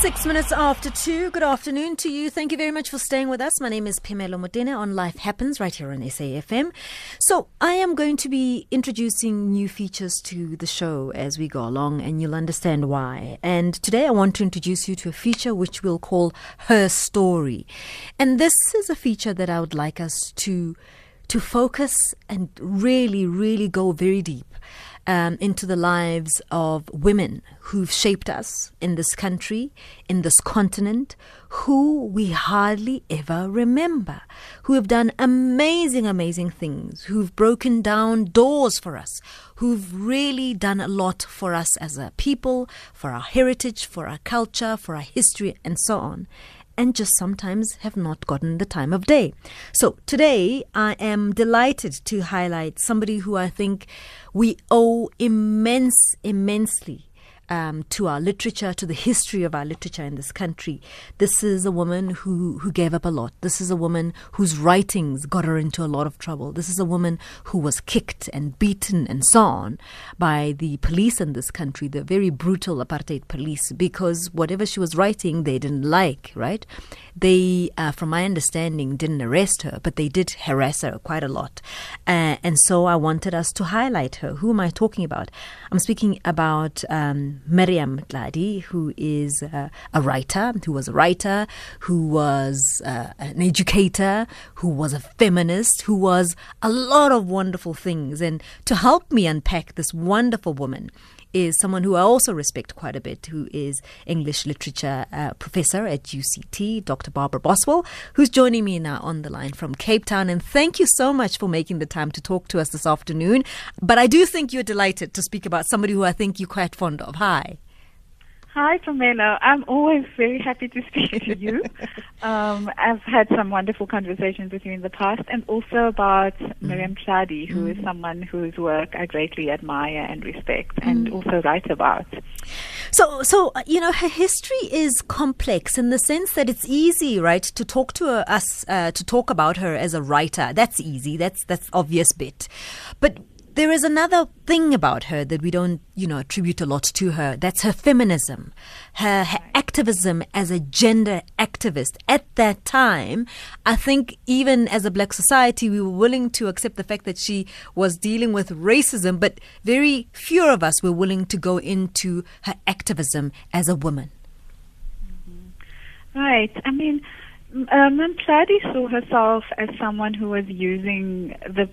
Six minutes after two. Good afternoon to you. Thank you very much for staying with us. My name is Pimelo Modena on Life Happens right here on SAFM. So I am going to be introducing new features to the show as we go along, and you'll understand why. And today I want to introduce you to a feature which we'll call Her Story. And this is a feature that I would like us to to focus and really, really go very deep um, into the lives of women who've shaped us in this country, in this continent, who we hardly ever remember, who have done amazing, amazing things, who've broken down doors for us, who've really done a lot for us as a people, for our heritage, for our culture, for our history, and so on and just sometimes have not gotten the time of day. So today I am delighted to highlight somebody who I think we owe immense, immensely um, to our literature, to the history of our literature in this country. This is a woman who, who gave up a lot. This is a woman whose writings got her into a lot of trouble. This is a woman who was kicked and beaten and so on by the police in this country, the very brutal apartheid police, because whatever she was writing, they didn't like, right? They, uh, from my understanding, didn't arrest her, but they did harass her quite a lot. Uh, and so I wanted us to highlight her. Who am I talking about? I'm speaking about um, Miriam Tlali, who is uh, a writer, who was a writer, who was uh, an educator, who was a feminist, who was a lot of wonderful things. And to help me unpack this wonderful woman, is someone who I also respect quite a bit, who is English literature uh, professor at UCT, Dr. Barbara Boswell, who's joining me now on the line from Cape Town. And thank you so much for making the time to talk to us this afternoon. But I do think you're delighted to speak about somebody who I think you're quite fond of. Hi. Hi, Pamela. I'm always very happy to speak to you. Um, I've had some wonderful conversations with you in the past, and also about mm. Miriam Tlali, who mm. is someone whose work I greatly admire and respect, mm. and also write about. So, so uh, you know, her history is complex in the sense that it's easy, right, to talk to her, us, uh, to talk about her as a writer. That's easy. That's that's obvious bit, but there is another thing about her that we don't, you know, attribute a lot to her. That's her feminism, her, her, activism as a gender activist. At that time, I think even as a black society, we were willing to accept the fact that she was dealing with racism, but very few of us were willing to go into her activism as a woman. Mm-hmm. Right. I mean, um, Tlali saw herself as someone who was using the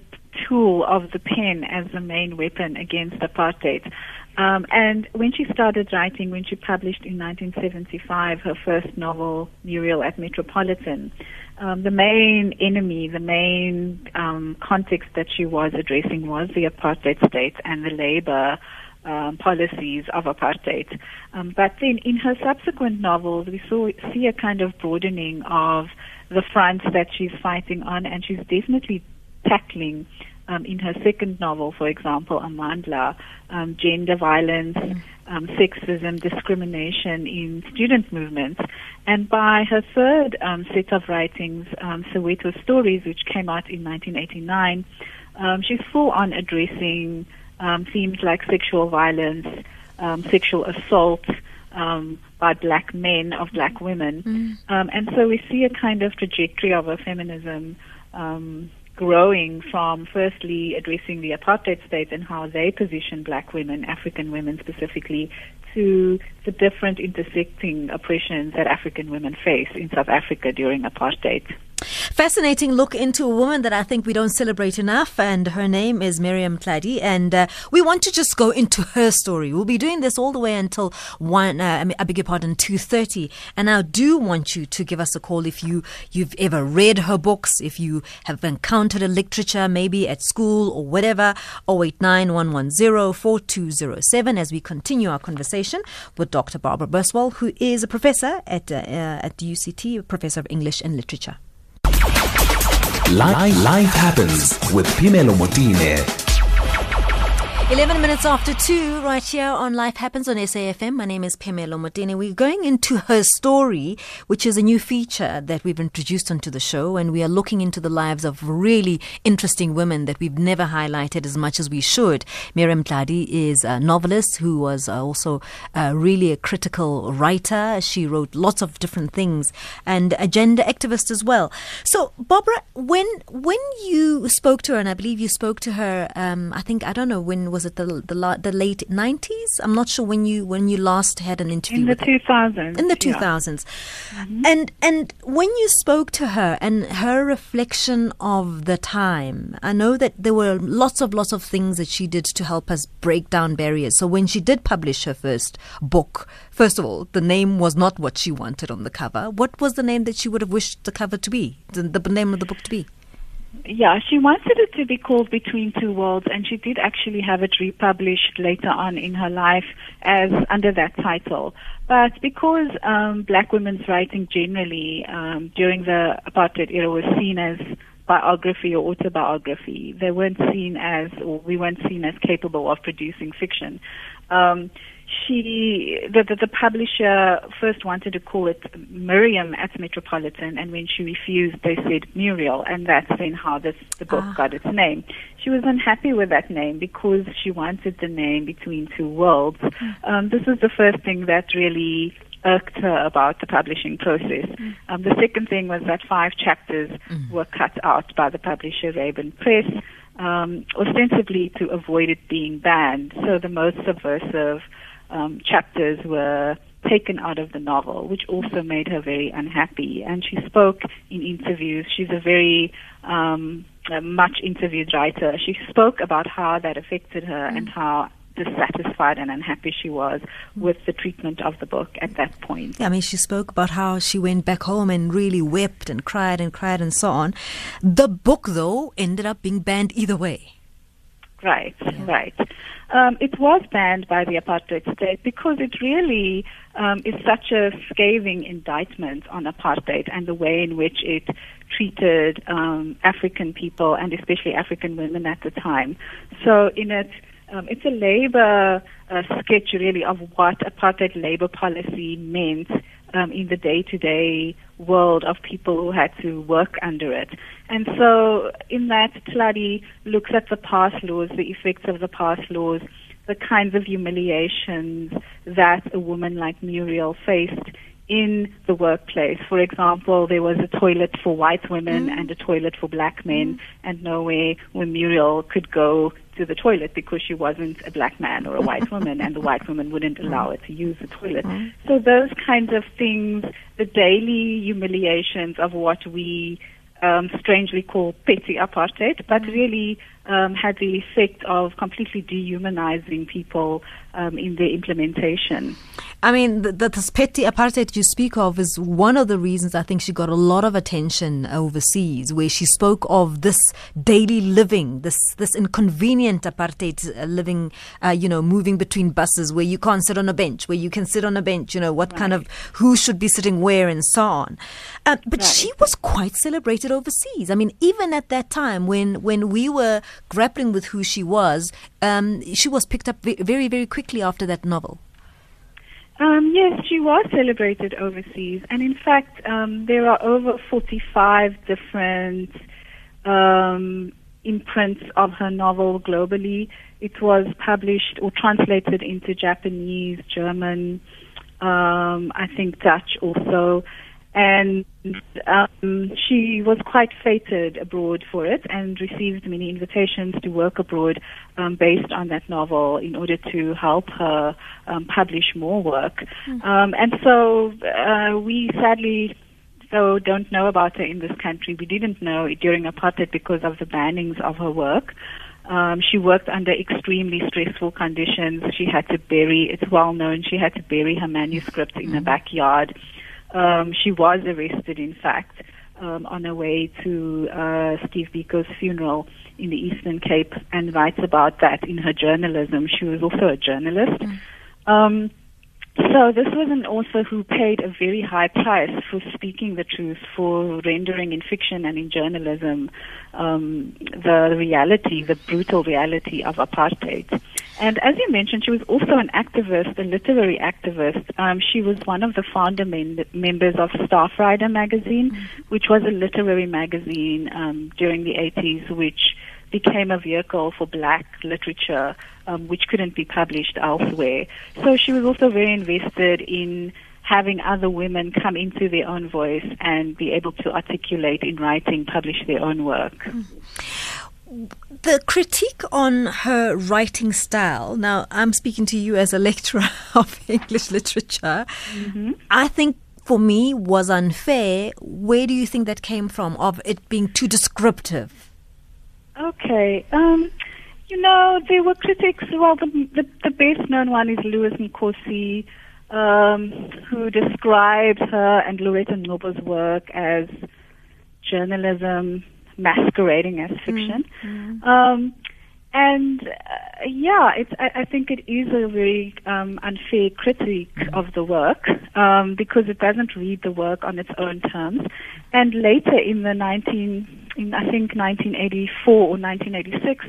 tool of the pen as the main weapon against apartheid. Um, and when she started writing, when she published in 1975 her first novel, Muriel at Metropolitan, um, the main enemy, the main um, context that she was addressing was the apartheid state and the labor um, policies of apartheid. Um, but then in her subsequent novels, we saw, see a kind of broadening of the fronts that she's fighting on, and she's definitely tackling um, in her second novel, for example, Amandla, um, gender violence, um, sexism, discrimination in student movements. And by her third um, set of writings, um, Soweto Stories, which came out in 1989, um, she's full on addressing um, themes like sexual violence, um, sexual assault, um, by black men of black women. Mm. Um, and so we see a kind of trajectory of her feminism um, growing from firstly addressing the apartheid state and how they position black women, African women specifically, to the different intersecting oppressions that African women face in South Africa during apartheid. Fascinating look into a woman that I think we don't celebrate enough, and her name is Miriam Tlali. And uh, we want to just go into her story. We'll be doing this all the way until one, uh, I beg your pardon, two thirty. And I do want you to give us a call if you you've ever read her books, if you have encountered a literature maybe at school or whatever. 089 4207 as we continue our conversation with Dr. Barbara Boswell, who is a professor at uh, at UCT, a professor of English and Literature. Life, life happens with Pimelo Motine. 11 minutes after 2, right here on Life Happens on SAFM. My name is Pamela Motene. We're going into her story, which is a new feature that we've introduced onto the show, and we are looking into the lives of really interesting women that we've never highlighted as much as we should. Miriam Tlali is a novelist who was also uh, really a critical writer. She wrote lots of different things and a gender activist as well. So, Barbara, when when you spoke to her, and I believe you spoke to her, um, I think, I don't know, when was it the the, the late nineties? I'm not sure when you when you last had an interview. In the two thousands. In the two thousands, yeah. mm-hmm. and and when you spoke to her and her reflection of the time, I know that there were lots of lots of things that she did to help us break down barriers. So when she did publish her first book, first of all, the name was not what she wanted on the cover. What was the name that she would have wished the cover to be? The, the name of the book to be? Yeah, she wanted it to be called Between Two Worlds, and she did actually have it republished later on in her life as under that title. But because um, black women's writing generally um, during the apartheid era was seen as biography or autobiography, they weren't seen as, or we weren't seen as capable of producing fiction. Um, she the, the, the publisher first wanted to call it Miriam at Metropolitan, and when she refused, they said Muriel, and that's then how this the book ah. got its name. She was unhappy with that name because she wanted the name Between Two Worlds. Hmm. Um, this was the first thing that really irked her about the publishing process. Mm. Um, the second thing was that five chapters mm. were cut out by the publisher Ravan Press, um, ostensibly to avoid it being banned. So the most subversive um, chapters were taken out of the novel, which also made her very unhappy. And she spoke in interviews. She's a very um, a much interviewed writer. She spoke about how that affected her mm. and how dissatisfied and unhappy she was with the treatment of the book at that point. Yeah, I mean, she spoke about how she went back home and really wept and cried and cried and so on. The book, though, ended up being banned either way. Right, yeah. right. Um, it was banned by the apartheid state because it really um, is such a scathing indictment on apartheid and the way in which it treated um, African people and especially African women at the time. So, in it, um, it's a labor uh, sketch really of what apartheid labor policy meant um, in the day-to-day world of people who had to work under it. And so in that, Tlali looks at the pass laws, the effects of the pass laws, the kinds of humiliations that a woman like Muriel faced in the workplace. For example, there was a toilet for white women mm. and a toilet for black men, mm. and nowhere where Muriel could go to the toilet because she wasn't a black man or a white woman, and the white woman wouldn't allow her to use the toilet. Mm. So those kinds of things, the daily humiliations of what we um, strangely call petty apartheid, but mm. really um, had the effect of completely dehumanizing people um, in their implementation. I mean, the, the, this petty apartheid you speak of is one of the reasons I think she got a lot of attention overseas, where she spoke of this daily living, this this inconvenient apartheid uh, living, uh, you know, moving between buses where you can't sit on a bench, where you can sit on a bench, you know, what right. kind of who should be sitting where and so on. Uh, but right. she was quite celebrated overseas. I mean, even at that time when when we were grappling with who she was, um, she was picked up very very quickly after that novel. Um, yes, she was celebrated overseas, and in fact, um, there are over 45 different um, imprints of her novel globally. It was published or translated into Japanese, German, um, I think Dutch also, and um, she was quite feted abroad for it and received many invitations to work abroad um, based on that novel in order to help her um, publish more work. Mm-hmm. and so uh, we sadly so don't know about her in this country. We didn't know it during apartheid because of the bannings of her work. Um, she worked under extremely stressful conditions. She had to bury, it's well known, she had to bury her manuscript in mm-hmm. the backyard. Um, she was arrested, in fact, um, on her way to uh, Steve Biko's funeral in the Eastern Cape and writes about that in her journalism. She was also a journalist. Mm. Um, so this was an author who paid a very high price for speaking the truth, for rendering in fiction and in journalism um, the reality, the brutal reality of apartheid. And as you mentioned, she was also an activist, a literary activist. Um, she was one of the founder men- members of Staffrider magazine, mm-hmm. which was a literary magazine um, during the 80s, which became a vehicle for black literature, um, which couldn't be published elsewhere. So she was also very invested in having other women come into their own voice and be able to articulate in writing, publish their own work. Mm-hmm the critique on her writing style now i'm speaking to you as a lecturer of english literature mm-hmm. i think for me was unfair where do you think that came from of it being too descriptive okay um, you know there were critics well the, the, the best known one is lewis nkosi um, who described her and lauretta Ngcobo's work as journalism masquerading as fiction. Mm-hmm. Um, and uh, yeah, it's, I, I, think it is a very um, unfair critique of the work um, because it doesn't read the work on its own terms. And later in the 19, in I think 1984 or 1986,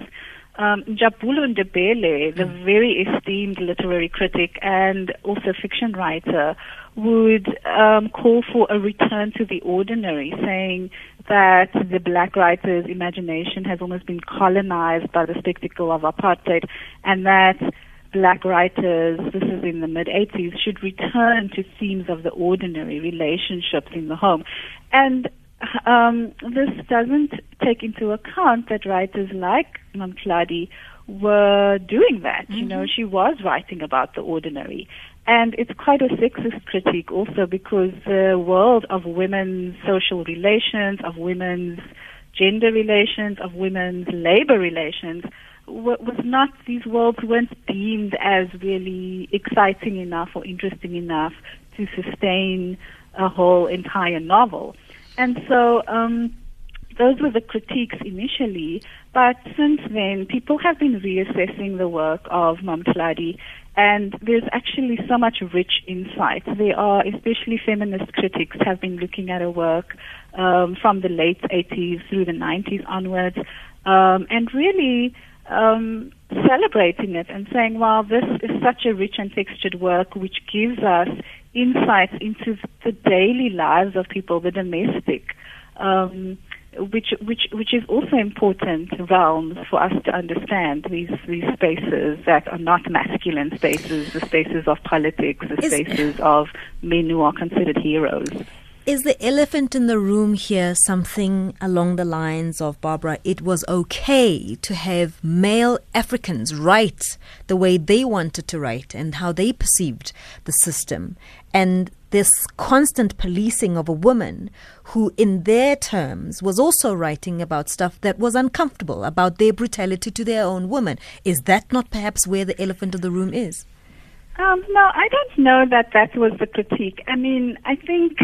um, Njabulo Ndebele, the mm. very esteemed literary critic and also fiction writer, would um, call for a return to the ordinary, saying that the black writer's imagination has almost been colonized by the spectacle of apartheid, and that black writers, this is in the mid 80s, should return to themes of the ordinary relationships in the home. And um, this doesn't take into account that writers like Mam Tlali were doing that. Mm-hmm. You know, mm-hmm. she was writing about the ordinary. And it's quite a sexist critique also because the world of women's social relations, of women's gender relations, of women's labor relations was not, these worlds weren't deemed as really exciting enough or interesting enough to sustain a whole entire novel. And so, um, those were the critiques initially, but since then, people have been reassessing the work of Mam Tlali, and there's actually so much rich insight. There are, especially feminist critics, have been looking at her work um, from the late 80s through the 90s onwards, um, and really um, celebrating it and saying, "Wow, this is such a rich and textured work, which gives us insights into the daily lives of people, the domestic." Um, which which which is also important realms for us to understand these these spaces that are not masculine spaces, the spaces of politics, the spaces of men who are considered heroes. Is the elephant in the room here something along the lines of Barbara? It was okay to have male Africans write the way they wanted to write and how they perceived the system, and this constant policing of a woman who, in their terms, was also writing about stuff that was uncomfortable, about their brutality to their own woman. Is that not perhaps where the elephant in the room is? Um, no, I don't know that that was the critique. I mean, I think,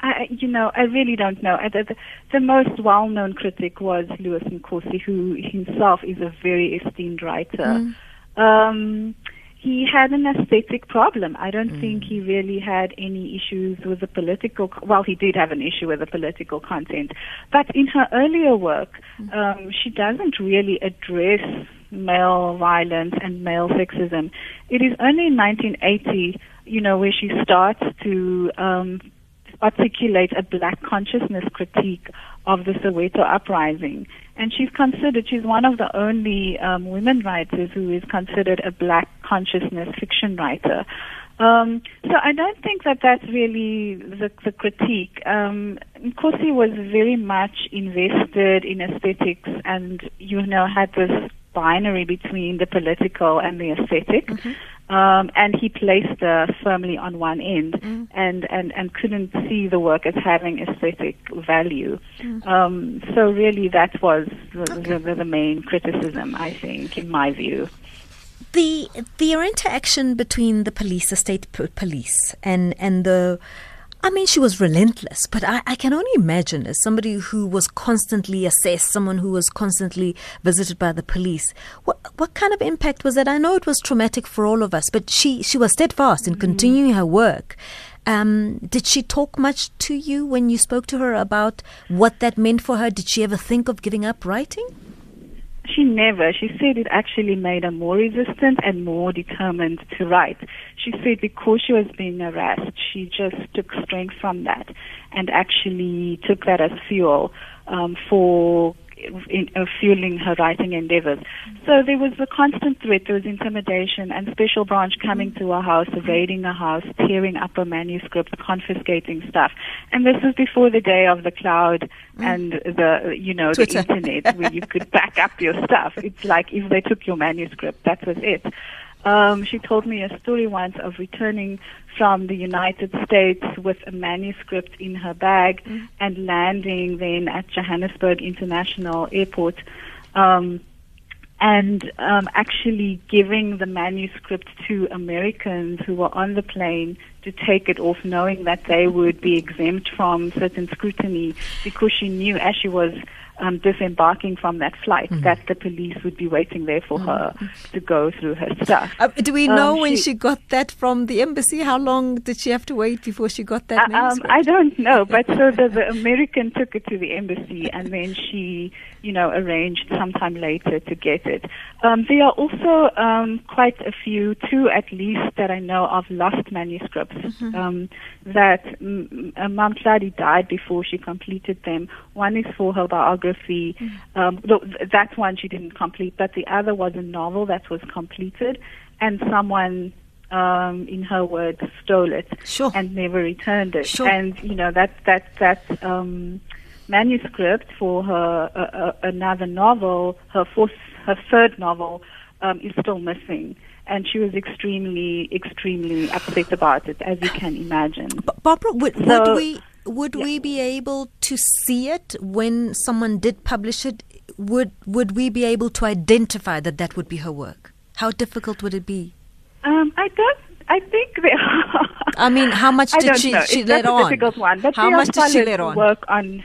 I, you know, I really don't know. The, the, the most well-known critic was Lewis Nkosi, who himself is a very esteemed writer. Mm. Um, he had an aesthetic problem. I don't mm. think he really had any issues with the political. Well, he did have an issue with the political content, but in her earlier work, mm. um, she doesn't really address male violence and male sexism. It is only in 1980, you know, where she starts to um, articulate a black consciousness critique of the Soweto uprising. And she's considered, she's one of the only um, women writers who is considered a black consciousness fiction writer. Um, so I don't think that that's really the, the critique. Um, was very much invested in aesthetics and, you know, had this binary between the political and the aesthetic. Mm-hmm. Um, and he placed uh, firmly on one end mm. and, and, and couldn't see the work as having aesthetic value. Mm. Um, so really that was the, okay. the, the, main criticism, I think, in my view. The, the interaction between the police, the state police, and, and the I mean, she was relentless, but I, I, can only imagine as somebody who was constantly assessed, someone who was constantly visited by the police, what what kind of impact was that? I know it was traumatic for all of us, but she, she was steadfast in mm-hmm. continuing her work. Um, did she talk much to you when you spoke to her about what that meant for her? Did she ever think of giving up writing? She never. She said it actually made her more resistant and more determined to write. She said because she was being harassed, she just took strength from that and actually took that as fuel um, for in, uh, fueling her writing endeavors. So there was a constant threat, there was intimidation, and special branch coming to her house, raiding her house, tearing up her manuscripts, confiscating stuff. And this was before the day of the cloud mm. and the, you know, Twitter. the internet where you could back up your stuff. It's like if they took your manuscript, that was it. Um, she told me a story once of returning from the United States with a manuscript in her bag mm. and landing then at Johannesburg International Airport. Um, and um, actually giving the manuscript to Americans who were on the plane to take it off, knowing that they would be exempt from certain scrutiny, because she knew as she was um, disembarking from that flight mm-hmm. that the police would be waiting there for mm-hmm. her to go through her stuff. Uh, do we know um, when she, she, got that from the embassy? How long did she have to wait before she got that? Uh, um, I don't know, but so the, the American took it to the embassy and then she, you know, arranged sometime later to get it. Um, there are also um, quite a few, two at least that I know of, lost manuscripts mm-hmm. um, that M- Mam died before she completed them. One is for her biography. Mm-hmm. Um, that one she didn't complete, but the other was a novel that was completed, and someone um, in her words, stole it sure. and never returned it. Sure. And you know that that that um, manuscript for her uh, uh, another novel, her fourth her third novel um, is still missing. And she was extremely, extremely upset about it, as you can imagine. Barbara, would, so, would we would yeah. we be able to see it when someone did publish it? Would would we be able to identify that that would be her work? How difficult would it be? Um, I don't. I think they are. I mean, how much did she, she let on? a difficult one. But how much did she let on? Work on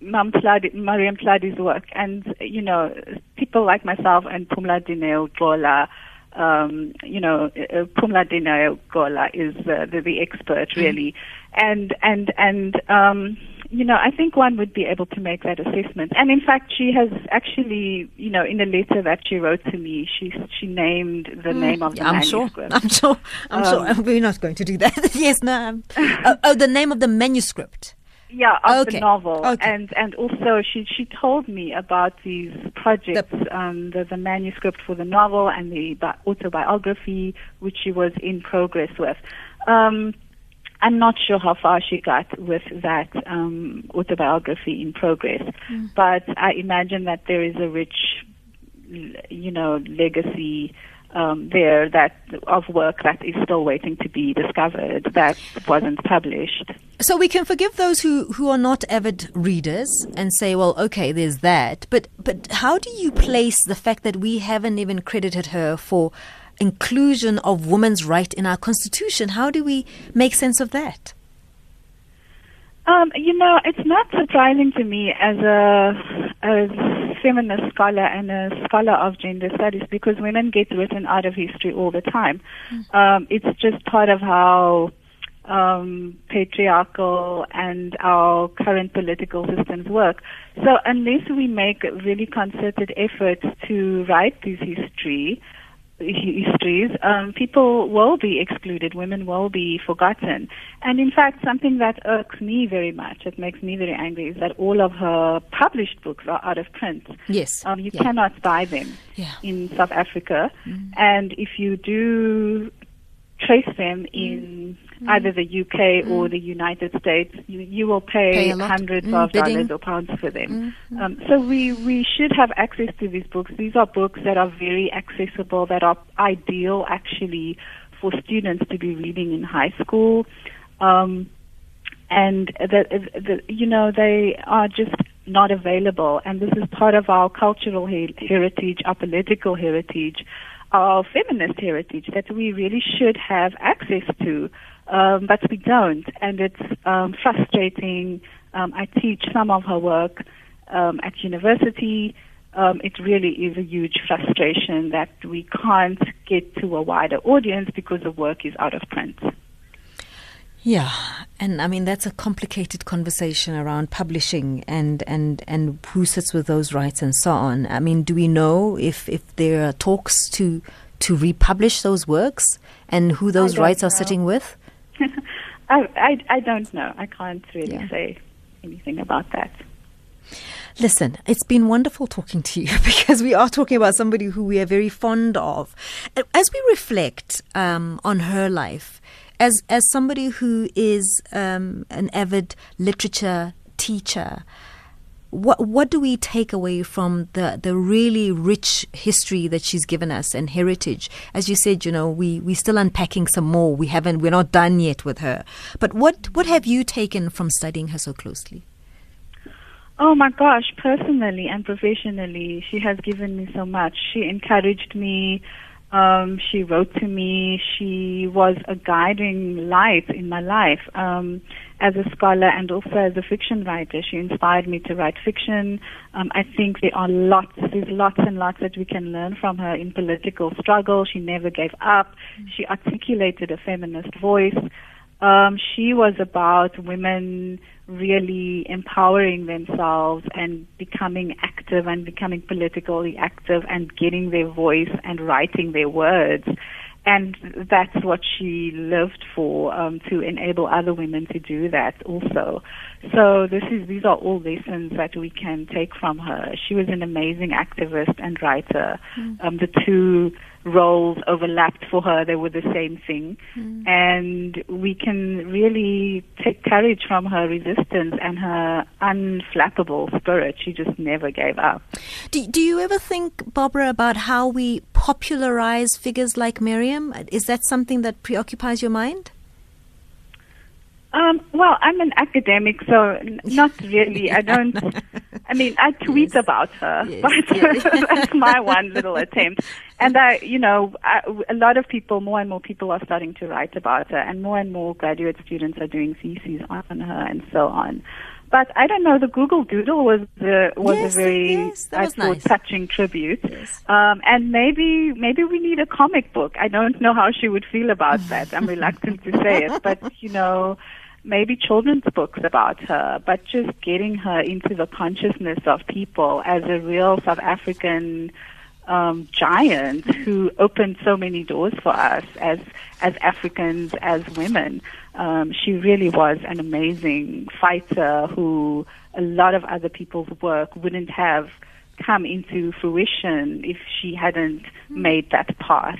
Mam Tlali, Mariam Tlali's work. And, you know, people like myself and Pumla Dineo Gqola, um, you know, uh, Pumla Dineo Gqola is uh, the, the expert mm-hmm. really. And, and, and, um, you know, I think one would be able to make that assessment. And in fact, she has actually, you know, in a letter that she wrote to me, she she named the mm, name of the I'm manuscript. Sure. I'm sure. I'm um, sure. We're not going to do that. yes, no. oh, oh, the name of the manuscript. Yeah, of okay. the novel, okay. and and also she she told me about these projects, the, um, the the manuscript for the novel and the autobiography, which she was in progress with. Um, I'm not sure how far she got with that um, autobiography in progress, mm. but I imagine that there is a rich, you know, legacy um, there that of work that is still waiting to be discovered that wasn't published. So we can forgive those who, who are not avid readers and say, well, okay, there's that. But but how do you place the fact that we haven't even credited her for inclusion of women's right in our constitution? How do we make sense of that? Um, you know, it's not surprising to me as a as feminist scholar and a scholar of gender studies because women get written out of history all the time. Mm. Um, it's just part of how um, patriarchal and our current political systems work. So unless we make really concerted efforts to write these history, histories, um, people will be excluded, women will be forgotten. And in fact, something that irks me very much, it makes me very angry, is that all of her published books are out of print. Yes. Um, you yeah. cannot buy them yeah. in South Africa. Mm. And if you do trace them in mm. either the UK mm. or the United States, you, you will pay, pay hundreds mm, of bidding. dollars or pounds for them. Mm-hmm. Um, so we, we should have access to these books. These are books that are very accessible, that are ideal actually for students to be reading in high school. Um, and that, the, you know, they are just not available. And this is part of our cultural heritage, our political heritage, our feminist heritage that we really should have access to um, but we don't, and it's um, frustrating. Um, I teach some of her work um, at university. Um, it really is a huge frustration that we can't get to a wider audience because the work is out of print. Yeah, and I mean that's a complicated conversation around publishing and, and, and who sits with those rights and so on. I mean, do we know if, if there are talks to to republish those works and who those rights know. are sitting with? I, I, I don't know. I can't really yeah. say anything about that. Listen, it's been wonderful talking to you because we are talking about somebody who we are very fond of. As we reflect um, on her life, as as somebody who is um, an avid literature teacher, what what do we take away from the the really rich history that she's given us and heritage? As you said, you know, we we still unpacking some more. We haven't we're not done yet with her. But what what have you taken from studying her so closely? Oh my gosh, personally and professionally, she has given me so much. She encouraged me um, she wrote to me. She was a guiding light in my life um, as a scholar and also as a fiction writer. She inspired me to write fiction. Um, I think there are lots, there's lots and lots that we can learn from her in political struggle. She never gave up. She articulated a feminist voice. Um, she was about women really empowering themselves and becoming active and becoming politically active and getting their voice and writing their words. And that's what she lived for, um, to enable other women to do that also. So this is, these are all lessons that we can take from her. She was an amazing activist and writer. Mm. Um, the two roles overlapped for her. They were the same thing. Mm. And we can really take courage from her resistance and her unflappable spirit. She just never gave up. Do, do you ever think, Barbara, about how we popularize figures like Miriam? Is that something that preoccupies your mind? Um, well, I'm an academic, so not really. I don't. I mean, I tweet yes. about her, yes. but yes. that's my one little attempt. And I, you know, I, a lot of people, more and more people are starting to write about her, and more and more graduate students are doing theses on her, and so on. But I don't know. The Google Doodle was the was yes, a very yes, I thought nice. touching tribute. Yes. Um, and maybe maybe we need a comic book. I don't know how she would feel about that. I'm reluctant to say it, but you know, maybe children's books about her. But just getting her into the consciousness of people as a real South African um, giant who opened so many doors for us as as Africans, as women. Um, she really was an amazing fighter who a lot of other people's work wouldn't have come into fruition if she hadn't made that path.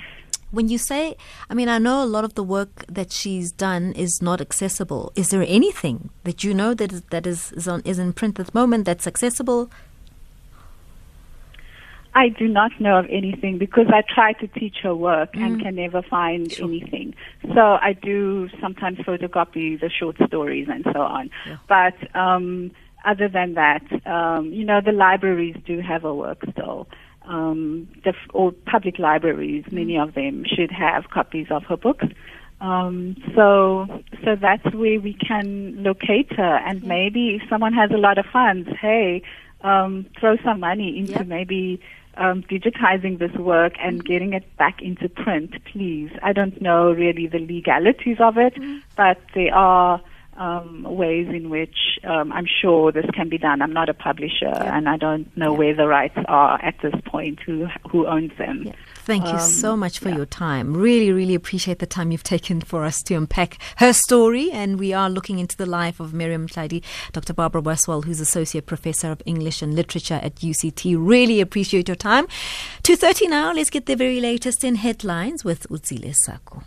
When you say, I mean, I know a lot of the work that she's done is not accessible. Is there anything that you know that is, that is, is on is in print at the moment that's accessible I do not know of anything because I try to teach her work mm. and can never find sure. anything. So I do sometimes photocopy the short stories and so on. Yeah. But um, other than that, um, you know, the libraries do have her work still. Um, the or public libraries, mm. many of them should have copies of her books. Um, so, so that's where we can locate her. And maybe if someone has a lot of funds, hey, um, throw some money into yep. maybe um, digitizing this work and mm-hmm. getting it back into print, please. I don't know really the legalities of it, mm-hmm. but there are um, ways in which um, I'm sure this can be done. I'm not a publisher, yeah. and I don't know yeah. where the rights are at this point. Who who owns them? Yeah. Thank you um, so much for your time. Really, really appreciate the time you've taken for us to unpack her story. And we are looking into the life of Miriam Tlali, Dr. Barbara Boswell, who's Associate Professor of English and Literature at UCT. Really appreciate your time. 2.30 now. Let's get the very latest in headlines with Uzile Sako.